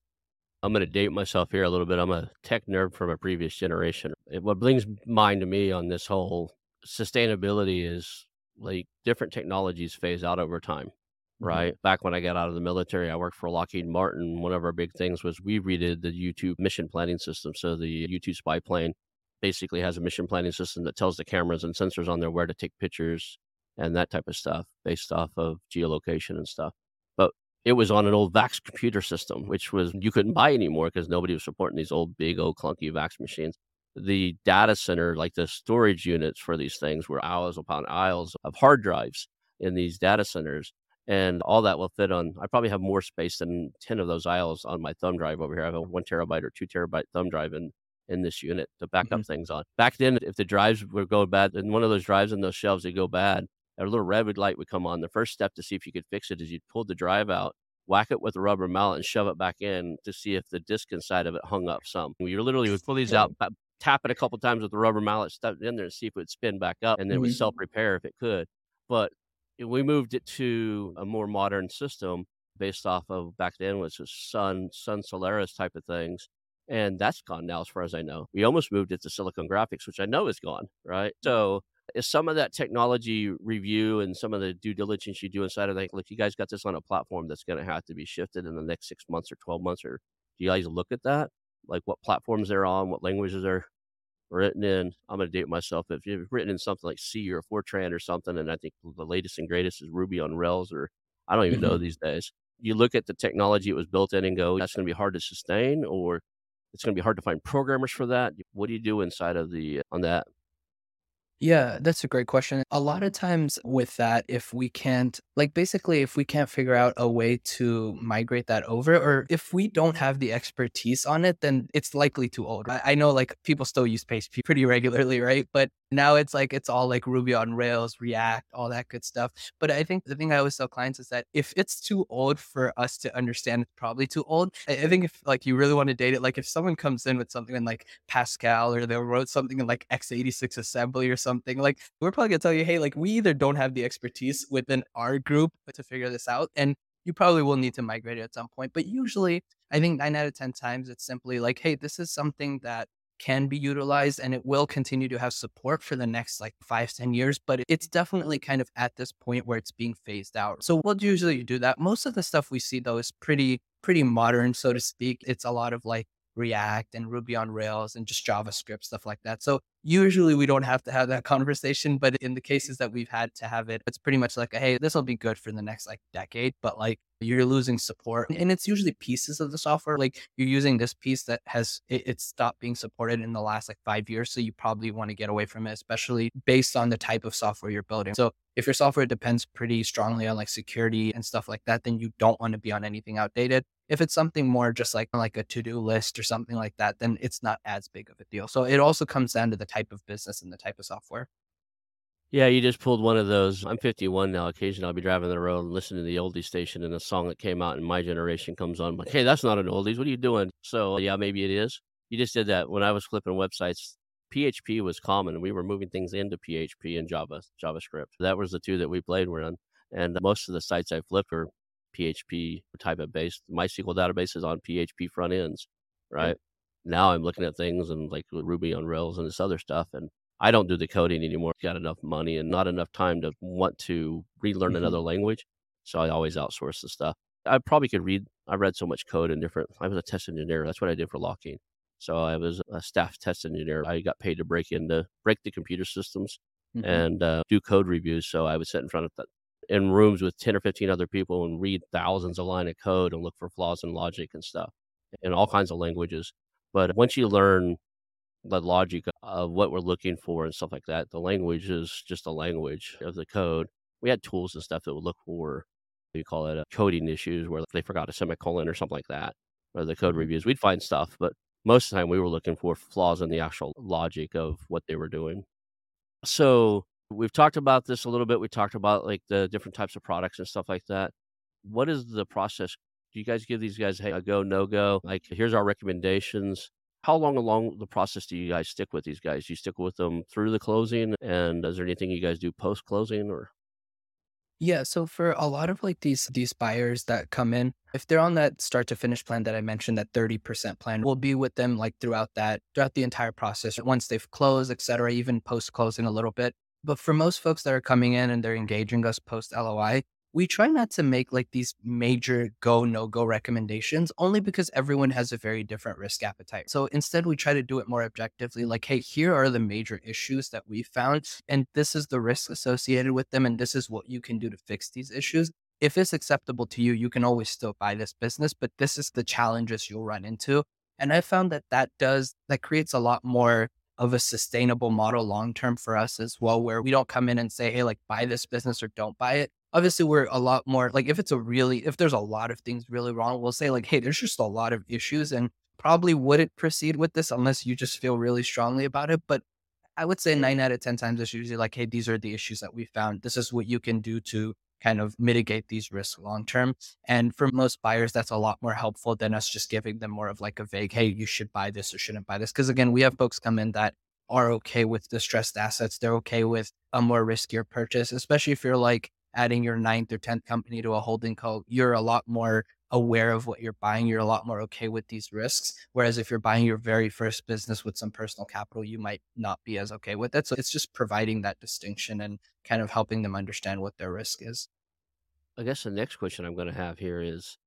I'm going to date myself here a little bit. I'm a tech nerd from a previous generation. It, what brings mind to me on this whole sustainability is like different technologies phase out over time, right? Mm-hmm. Back when I got out of the military, I worked for Lockheed Martin. One of our big things was we redid the U2 mission planning system. So the U2 spy plane basically has a mission planning system that tells the cameras and sensors on there where to take pictures and that type of stuff based off of geolocation and stuff. It was on an old VAX computer system, which was you couldn't buy anymore because nobody was supporting these old, big, old, clunky VAX machines. The data center, like the storage units for these things, were aisles upon aisles of hard drives in these data centers. And all that will fit on, I probably have more space than 10 of those aisles on my thumb drive over here. I have a one terabyte or two terabyte thumb drive in, in this unit to back mm-hmm. up things on. Back then, if the drives were going bad, and one of those drives in those shelves would go bad, a little red light would come on. The first step to see if you could fix it is you'd pull the drive out, whack it with a rubber mallet, and shove it back in to see if the disc inside of it hung up some. You literally would pull these out, tap it a couple times with the rubber mallet, stuff it in there, and see if it would spin back up, and then mm-hmm. it would self repair if it could. But we moved it to a more modern system based off of back then was Sun, Sun Solaris type of things. And that's gone now, as far as I know. We almost moved it to Silicon Graphics, which I know is gone, right? So is some of that technology review and some of the due diligence you do inside of like, look, you guys got this on a platform that's going to have to be shifted in the next six months or 12 months, or do you guys look at that? Like what platforms they're on, what languages they're written in. I'm going to date myself. If you've written in something like C or Fortran or something, and I think the latest and greatest is Ruby on Rails, or I don't even mm-hmm. know these days. You look at the technology it was built in and go, that's going to be hard to sustain, or it's going to be hard to find programmers for that. What do you do inside of the on that?
Yeah, that's a great question. A lot of times with that, if we can't, like basically, if we can't figure out a way to migrate that over, or if we don't have the expertise on it, then it's likely too old. I, I know like people still use PHP pretty regularly, right? But now it's like it's all like Ruby on Rails, React, all that good stuff. But I think the thing I always tell clients is that if it's too old for us to understand, it's probably too old. I, I think if like you really want to date it, like if someone comes in with something in like Pascal or they wrote something in like x86 assembly or something like we're probably gonna tell you, hey, like we either don't have the expertise within our group to figure this out, and you probably will need to migrate it at some point. But usually, I think nine out of 10 times, it's simply like, hey, this is something that can be utilized and it will continue to have support for the next like five ten years. But it's definitely kind of at this point where it's being phased out. So we'll usually do that. Most of the stuff we see though is pretty, pretty modern, so to speak. It's a lot of like React and Ruby on Rails and just JavaScript, stuff like that. So usually we don't have to have that <laughs> conversation, but in the cases that we've had to have it, it's pretty much like, hey, this will be good for the next like decade, but like you're losing support. And it's usually pieces of the software. Like you're using this piece that has it, it stopped being supported in the last like five years. So you probably want to get away from it, especially based on the type of software you're building. So if your software depends pretty strongly on like security and stuff like that, then you don't want to be on anything outdated. If it's something more just like like a to-do list or something like that, then it's not as big of a deal. So it also comes down to the type of business and the type of software.
Yeah, you just pulled one of those. I'm 51 now. Occasionally, I'll be driving the road and listening to the oldie station, and a song that came out in my generation comes on. I'm like, hey, that's not an oldies. What are you doing? So, yeah, maybe it is. You just did that when I was flipping websites. PHP was common. We were moving things into PHP and Java, JavaScript. That was the two that we played with. And most of the sites I flipped are PHP type of base. MySQL database is on PHP front ends, right? Now I'm looking at things and like Ruby on Rails and this other stuff. And I don't do the coding anymore. Got enough money and not enough time to want to relearn mm-hmm. another language. So I always outsource the stuff. I probably could read. I read so much code in different. I was a test engineer. That's what I did for Lockheed. So I was a staff test engineer. I got paid to break into break the computer systems mm-hmm. and uh, do code reviews. So I would sit in front of the, in rooms with ten or fifteen other people and read thousands of line of code and look for flaws in logic and stuff in all kinds of languages. But once you learn the logic of what we're looking for and stuff like that. The language is just a language of the code. We had tools and stuff that would look for, we call it, a uh, coding issues where they forgot a semicolon or something like that, or the code mm-hmm. reviews. We'd find stuff, but most of the time we were looking for flaws in the actual logic of what they were doing. So we've talked about this a little bit. We talked about like the different types of products and stuff like that. What is the process? Do you guys give these guys hey, a go, no go? Like, here's our recommendations how long along the process do you guys stick with these guys? Do you stick with them through the closing? And is there anything you guys do post closing or?
Yeah, so for a lot of like these these buyers that come in, if they're on that start to finish plan that I mentioned, that 30% plan, we'll be with them like throughout that, throughout the entire process, once they've closed, et cetera, even post closing a little bit. But for most folks that are coming in and they're engaging us post LOI, we try not to make like these major go no go recommendations only because everyone has a very different risk appetite. So instead we try to do it more objectively like hey here are the major issues that we found and this is the risk associated with them and this is what you can do to fix these issues. If it's acceptable to you, you can always still buy this business, but this is the challenges you'll run into. And I found that that does that creates a lot more of a sustainable model long term for us as well, where we don't come in and say, hey, like buy this business or don't buy it. Obviously we're a lot more like if it's a really if there's a lot of things really wrong we'll say like hey there's just a lot of issues and probably wouldn't proceed with this unless you just feel really strongly about it but i would say 9 out of 10 times it's usually like hey these are the issues that we found. This is what you can do to kind of mitigate these risks long term and for most buyers that's a lot more helpful than us just giving them more of like a vague hey you should buy this or shouldn't buy this because again we have folks come in that are okay with distressed assets. They're okay with a more riskier purchase especially if you're like adding your ninth or 10th company to a holding co, you're a lot more aware of what you're buying. You're a lot more okay with these risks. Whereas if you're buying your very first business with some personal capital, you might not be as okay with it. So it's just providing that distinction and kind of helping them understand what their risk is.
I guess the next question I'm going to have here is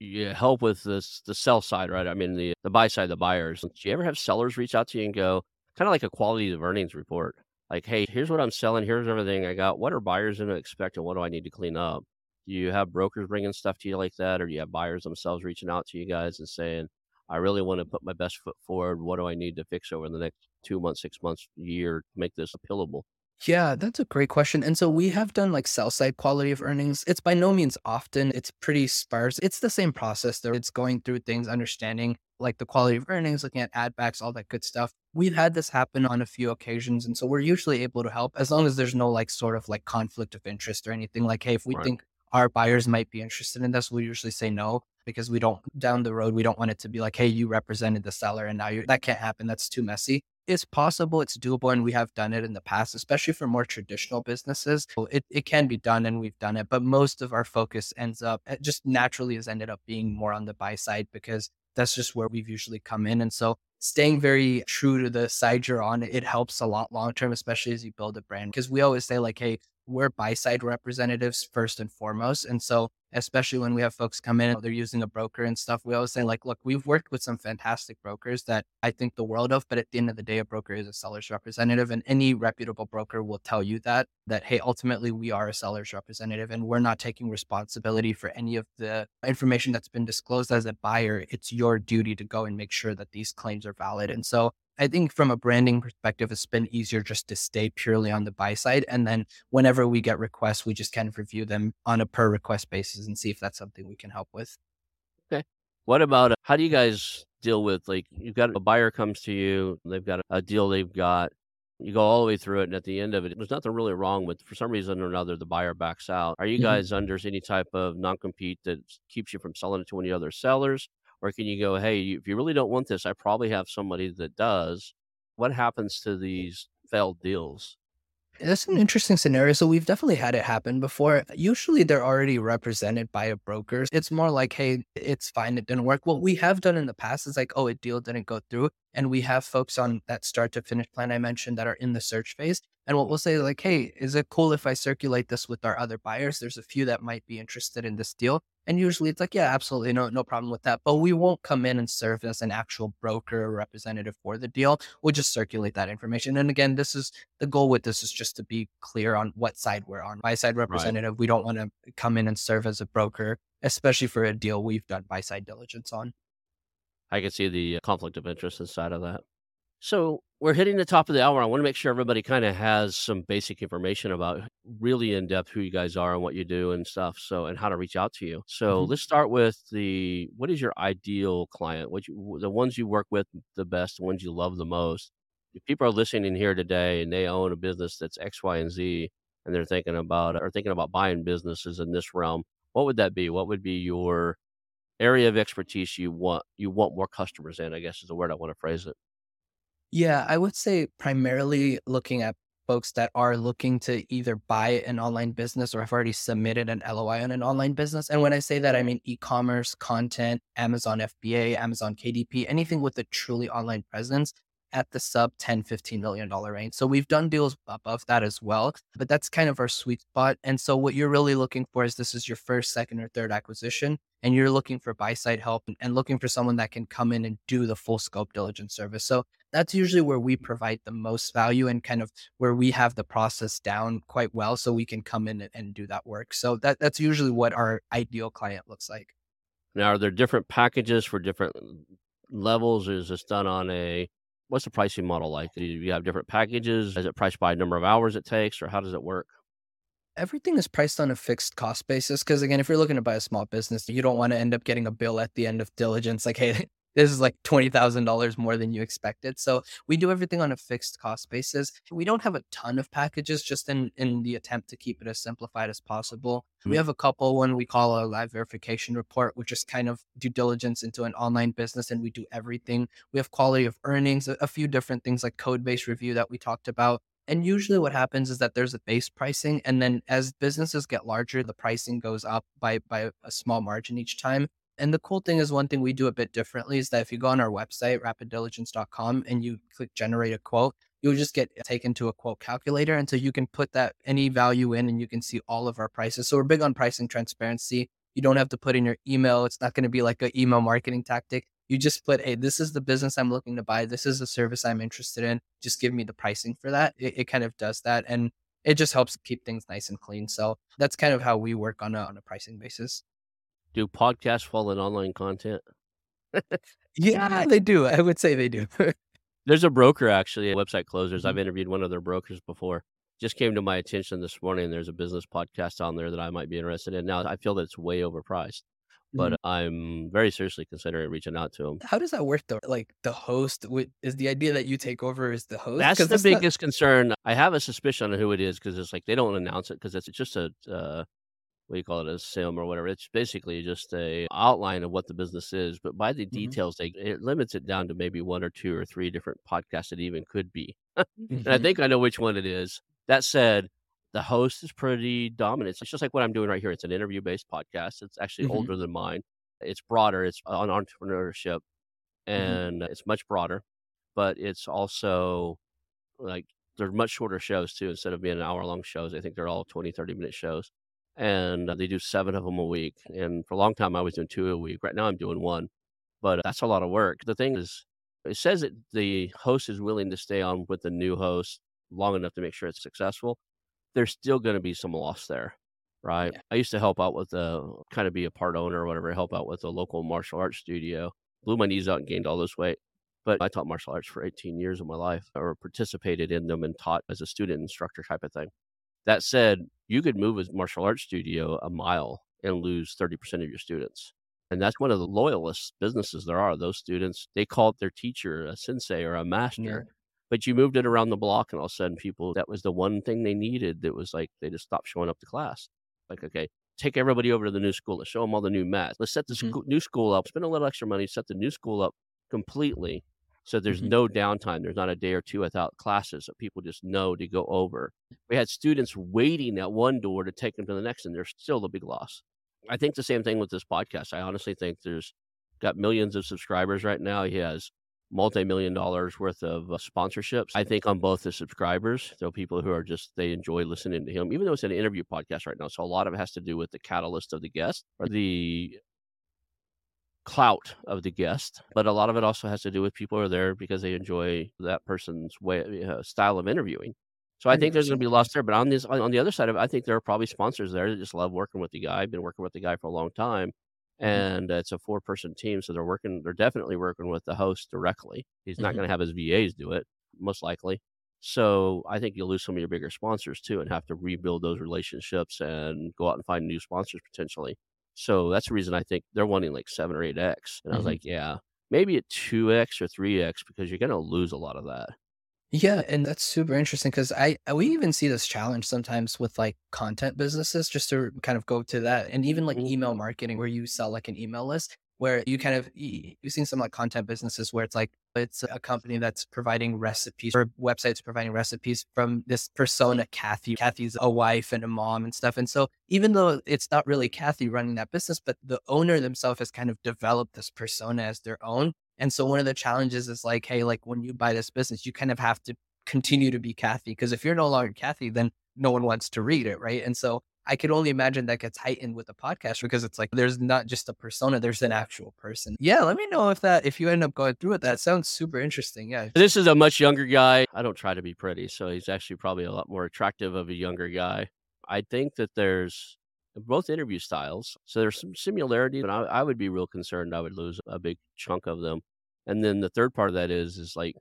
you help with this the sell side, right? I mean the the buy side, the buyers. Do you ever have sellers reach out to you and go, kind of like a quality of earnings report? like, hey, here's what I'm selling. Here's everything I got. What are buyers going to expect and what do I need to clean up? Do you have brokers bringing stuff to you like that? Or do you have buyers themselves reaching out to you guys and saying, I really want to put my best foot forward. What do I need to fix over the next two months, six months, year to make this appealable?
Yeah, that's a great question. And so we have done like sell side quality of earnings. It's by no means often, it's pretty sparse. It's the same process though. It's going through things, understanding like the quality of earnings, looking at add backs, all that good stuff. We've had this happen on a few occasions. And so we're usually able to help as long as there's no like sort of like conflict of interest or anything. Like, hey, if we
Right.
think our buyers might be interested in this, we usually say no because we don't down the road, we don't want it to be like, hey, you represented the seller and now you that can't happen. That's too messy. It's possible, it's doable, and we have done it in the past, especially for more traditional businesses. It, it can be done and we've done it, but most of our focus ends up it just naturally has ended up being more on the buy side because that's just where we've usually come in. And so staying very true to the side you're on, it helps a lot long term, especially as you build a brand. Because we always say, like, hey, we're buy side representatives first and foremost. And so, especially when we have folks come in and they're using a broker and stuff, we always say, like, look, we've worked with some fantastic brokers that I think the world of, but at the end of the day, a broker is a seller's representative. And any reputable broker will tell you that, that, hey, ultimately, we are a seller's representative and we're not taking responsibility for any of the information that's been disclosed as a buyer. It's your duty to go and make sure that these claims are valid. And so, I think from a branding perspective, it's been easier just to stay purely on the buy side. And then whenever we get requests, we just kind of review them on a per request basis and see if that's something we can help with.
Okay. What about uh, how do you guys deal with like you've got a buyer comes to you, they've got a deal they've got, you go all the way through it, and at the end of it, there's nothing really wrong with for some reason or another the buyer backs out. Are you
Mhm.
guys under any type of non compete that keeps you from selling it to any other sellers? Or can you go, hey, if you really don't want this, I probably have somebody that does. What happens to these failed deals?
That's an interesting scenario. So we've definitely had it happen before. Usually they're already represented by a broker. It's more like, hey, it's fine, it didn't work. What we have done in the past is like, oh, a deal didn't go through. And we have folks on that start to finish plan I mentioned that are in the search phase. And what we'll say is like, hey, is it cool if I circulate this with our other buyers? There's a few that might be interested in this deal. And usually it's like, yeah, absolutely, no, no problem with that. But we won't come in and serve as an actual broker or representative for the deal. We'll just circulate that information. And again, this is the goal with this is just to be clear on what side we're on. Buy side representative, we don't want to come in and serve as a broker, especially for a deal we've done buy side diligence on.
I can see the uh, conflict of interest inside of that. So we're hitting the top of the hour. I want to make sure everybody kind of has some basic information about really in depth who you guys are and what you do and stuff. So and how to reach out to you. So
Mhm.
let's start with the what is your ideal client? What you the ones you work with the best, the ones you love the most. If people are listening here today and they own a business that's X, Y, and Z, and they're thinking about or thinking about buying businesses in this realm, what would that be? What would be your area of expertise you want you want more customers in? I guess is the word I want to phrase it.
Yeah, I would say primarily looking at folks that are looking to either buy an online business or have already submitted an LOI on an online business. And when I say that, I mean e commerce, content, Amazon FBA, Amazon KDP, anything with a truly online presence at the sub 10, 15 million dollar range. So we've done deals above that as well, but that's kind of our sweet spot. And so what you're really looking for is this is your first, second, or third acquisition. And you're looking for buy side help and- looking for someone that can come in and do the full scope diligence service. So that's usually where we provide the most value and kind of where we have the process down quite well so we can come in and, and do that work. So that that's usually what our ideal client looks like.
Now, are there different packages for different mm, levels? Is this done on a what's the pricing model like? Do you have different packages? Is it priced by number of hours it takes, or how does it work?
Everything is priced on a fixed cost basis because again, if you're looking to buy a small business, you don't want to end up getting a bill at the end of diligence like, hey, this is like twenty thousand dollars more than you expected. So we do everything on a fixed cost basis. We don't have a ton of packages, just in in the attempt to keep it as simplified as possible. We
Mhm.
have a couple. One we call a live verification report, which is kind of due diligence into an online business, and we do everything. We have quality of earnings, a, a few different things like code based review that we talked about. And usually what happens is that there's a base pricing and then as businesses get larger, the pricing goes up by by a small margin each time. And the cool thing is one thing we do a bit differently is that if you go on our website, rapiddiligence.com, and you click generate a quote, you'll just get taken to a quote calculator. And so you can put that any value in and you can see all of our prices. So we're big on pricing transparency. You don't have to put in your email. It's not going to be like an email marketing tactic. You just put, hey, this is the business I'm looking to buy. This is the service I'm interested in. Just give me the pricing for that. It, it kind of does that. And it just helps keep things nice and clean. So that's kind of how we work on a, on a pricing basis.
Do podcasts fall in online content?
Yeah, they do. I would say they do. <laughs>
There's a broker actually, Website Closers. I've interviewed one of their brokers before. just came to my attention this morning. There's a business podcast on there that I might be interested in. Now, I feel that it's way overpriced, but
Mhm.
I'm very seriously considering reaching out to them.
How does that work though? Like the host is the idea that you take over as the host?
That's the
that's not-
biggest concern. I have a suspicion on who it is because it's like they don't announce it because it's just a uh, what do you call it a CIM or whatever. It's basically just a outline of what the business is, but by the
Mhm.
details, they it limits it down to maybe one or two or three different podcasts it even could be. <laughs> And I
Mhm.
think I know which one it is. That said, the host is pretty dominant. It's just like what I'm doing right here. It's an interview based podcast. It's actually
Mhm.
older than mine. It's broader. It's on entrepreneurship
Mm-hmm.
and it's much broader, but it's also like they're much shorter shows too. Instead of being an hour long shows, I think they're all 20, 30 minute shows. And they do seven of them a week. And for a long time, I was doing two a week. Right now, I'm doing one, but that's a lot of work. The thing is, it says that the host is willing to stay on with the new host long enough to make sure it's successful. There's still going to be some loss there, right?
Yeah.
I used to help out with the kind of be a part owner or whatever, help out with a local martial arts studio. Blew my knees out and gained all this weight. But I taught martial arts for 18 years of my life or participated in them and taught as a student instructor type of thing. That said, you could move a martial arts studio a mile and lose 30% of your students. And that's one of the loyalist businesses there are. Those students, they call it their teacher a sensei or a master.
Yeah.
But you moved it around the block, and all of a sudden, people, that was the one thing they needed that was like, they just stopped showing up to class. Like, okay, take everybody over to the new school. Let's show them all the new mats. Let's set the
Mhm.
school, new school up, spend a little extra money, set the new school up completely. So there's
Mhm.
no downtime. There's not a day or two without classes that people just know to go over. We had students waiting at one door to take them to the next, and there's still a big loss. I think the same thing with this podcast. I honestly think there's got millions of subscribers right now. He has multi-million dollars worth of uh, sponsorships. I think on both the subscribers, there are people who are just they enjoy listening to him, even though it's an interview podcast right now. So a lot of it has to do with the catalyst of the guest or the clout of the guest, but a lot of it also has to do with people are there because they enjoy that person's way uh, style of interviewing. So I think there's going to be
100%.
loss there, but on this on the other side of it, I think there are probably sponsors there that just love working with the guy. Been working with the guy for a long time, and uh, it's a four person team, so they're working. They're definitely working with the host directly. He's not
Mhm.
going to have his VAs do it, most likely. So I think you'll lose some of your bigger sponsors too, and have to rebuild those relationships and go out and find new sponsors potentially. So that's the reason I think they're wanting like seven or eight x, and I was
Mhm.
like, yeah, maybe at two x or three x because you're going to lose a lot of that.
Yeah, and that's super interesting because I I- we even see this challenge sometimes with like content businesses, just to kind of go to that, and even like
Mhm.
email marketing where you sell like an email list where you kind of you've seen some like content businesses where it's like it's a company that's providing recipes or websites providing recipes from this persona Kathy. Kathy's a wife and a mom and stuff. And so even though it's not really Kathy running that business, but the owner themselves has kind of developed this persona as their own. And so one of the challenges is like, hey, like when you buy this business, you kind of have to continue to be Kathy. Because if you're no longer Kathy, then no one wants to read it. Right. And so I could only imagine that gets heightened with a podcast because it's like there's not just a persona, there's an actual person. Yeah. Let me know if that, if you end up going through it, that sounds super interesting. Yeah.
This is a much younger guy. I don't try to be pretty, so he's actually probably a lot more attractive of a younger guy. I think that there's both interview styles, so there's some similarity, but I, I would be real concerned I would lose a big chunk of them. And then the third part of that is is like,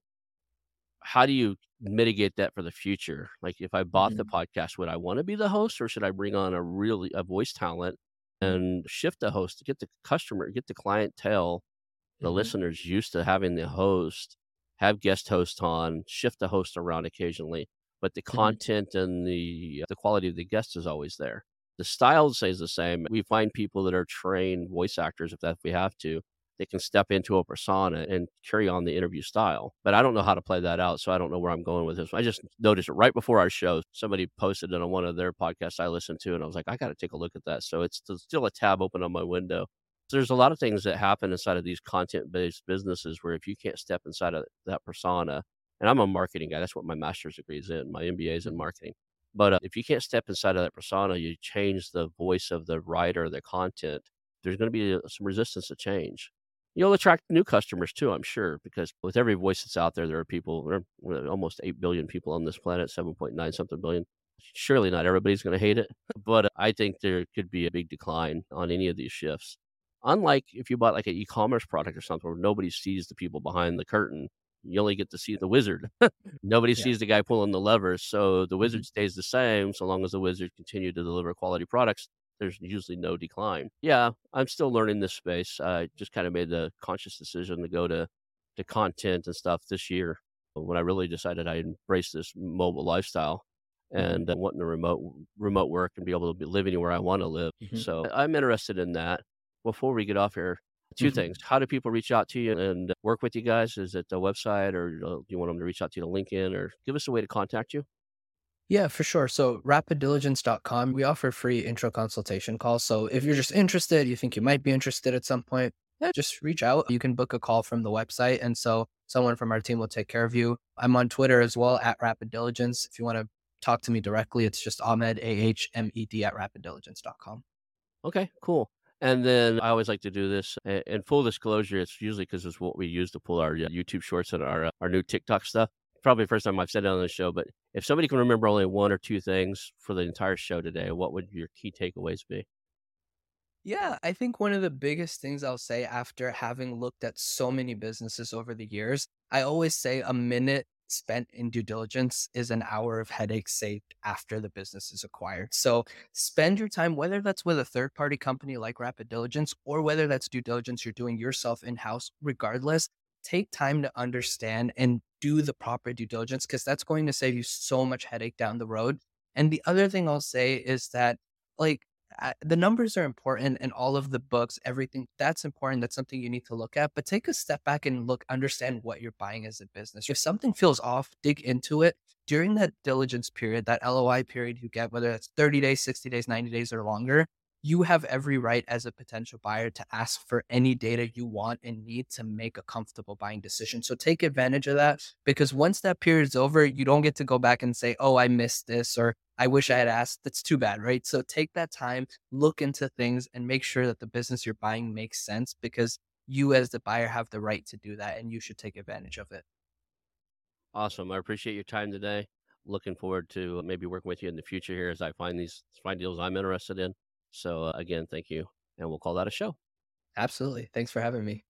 how do you mitigate that for the future? Like, if I bought the podcast, would I want to be the host, or should I bring on a really a voice talent and shift the host to get the customer, get the clientele the
Mhm.
listeners used to having the host have guest hosts on shift the host around occasionally but the content and the the quality of the guest is always there the style stays the same we find people that are trained voice actors if that if we have to they can step into a persona and carry on the interview style but i don't know how to play that out so i don't know where i'm going with this i just noticed it right before our show somebody posted it on one of their podcasts i listened to and i was like i got to take a look at that so it's still a tab open on my window so there's a lot of things that happen inside of these content based businesses where if you can't step inside of that persona, and I'm a marketing guy, that's what my master's degree is in, my MBA is in marketing. But uh, if you can't step inside of that persona, you change the voice of the writer, the content, there's going to be uh, some resistance to change. You'll attract new customers too, I'm sure, because with every voice that's out there, there are people, there are almost 8 billion people on this planet, 7.9 something billion. Surely not everybody's going to hate it, <laughs> but I think there could be a big decline on any of these shifts. Unlike if you bought like an e-commerce product or something where nobody sees the people behind the curtain, you only get to see the wizard. <laughs> Nobody yeah. sees the guy pulling the levers. So the wizard mm-hmm. stays the same so long as the wizard continue to deliver quality products. There's usually no decline. Yeah, I'm still learning this space. I just kind of made the conscious decision to go to to content and stuff this year when I really decided I embrace this mobile lifestyle mm-hmm. and uh, wanting to remote remote work and be able to live anywhere I want to live. Mm-hmm. So I'm interested in that. Before we get off here, 2 mm-hmm. things. How do people reach out to you and work with you guys? Is it the website or do you want them to reach out to you to LinkedIn or give us a way to contact you?
Yeah, for sure. So rapiddiligence.com, we offer free intro consultation calls. So if you're just interested, you think you might be interested at some point, yeah, just reach out. You can book a call from the website. And so someone from our team will take care of you. I'm on Twitter as well at Rapid Diligence. If you want to talk to me directly, it's just Ahmed, A H M E D at rapiddiligence.com.
Okay, cool. And then I always like to do this. And full disclosure, it's usually because it's what we use to pull our uh, YouTube shorts and our, uh, our new TikTok stuff. Probably the first time I've said it on the show, but if somebody can remember only one or two things for the entire show today, what would your key takeaways be?
Yeah, I think one of the biggest things I'll say after having looked at so many businesses over the years, I always say a minute spent in due diligence is an hour of headache saved after the business is acquired. So spend your time, whether that's with a third party company like Rapid Diligence or whether that's due diligence you're doing yourself in house, regardless, take time to understand and do the proper due diligence because that's going to save you so much headache down the road. And the other thing I'll say is that, like, the numbers are important and all of the books, everything that's important. That's something you need to look at, but take a step back and look, understand what you're buying as a business. If something feels off, dig into it during that diligence period, that LOI period you get, whether it's 30 days, 60 days, 90 days, or longer you have every right as a potential buyer to ask for any data you want and need to make a comfortable buying decision. So take advantage of that because once that period is over, you don't get to go back and say, oh, I missed this or I wish I had asked. That's too bad, right? So take that time, look into things, and make sure that the business you're buying makes sense because you, as the buyer, have the right to do that and you should take advantage of it.
Awesome. I appreciate your time today. Looking forward to maybe working with you in the future here as I find these find deals I'm interested in. So, uh, again, thank you. And we'll call that a show.
Absolutely. Thanks for having me.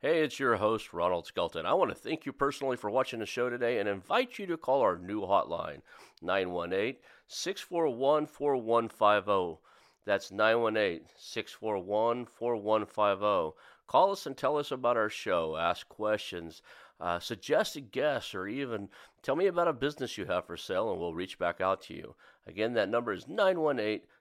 Hey, it's your host, Ronald Skelton. I want to thank you personally for watching the show today and invite you to call our new hotline, 918 641 4150. That's 918 641 4150. Call us and tell us about our show, ask questions, uh, a guest, or even tell me about a business you have for sale, and we'll reach back out to you. Again, that number is 918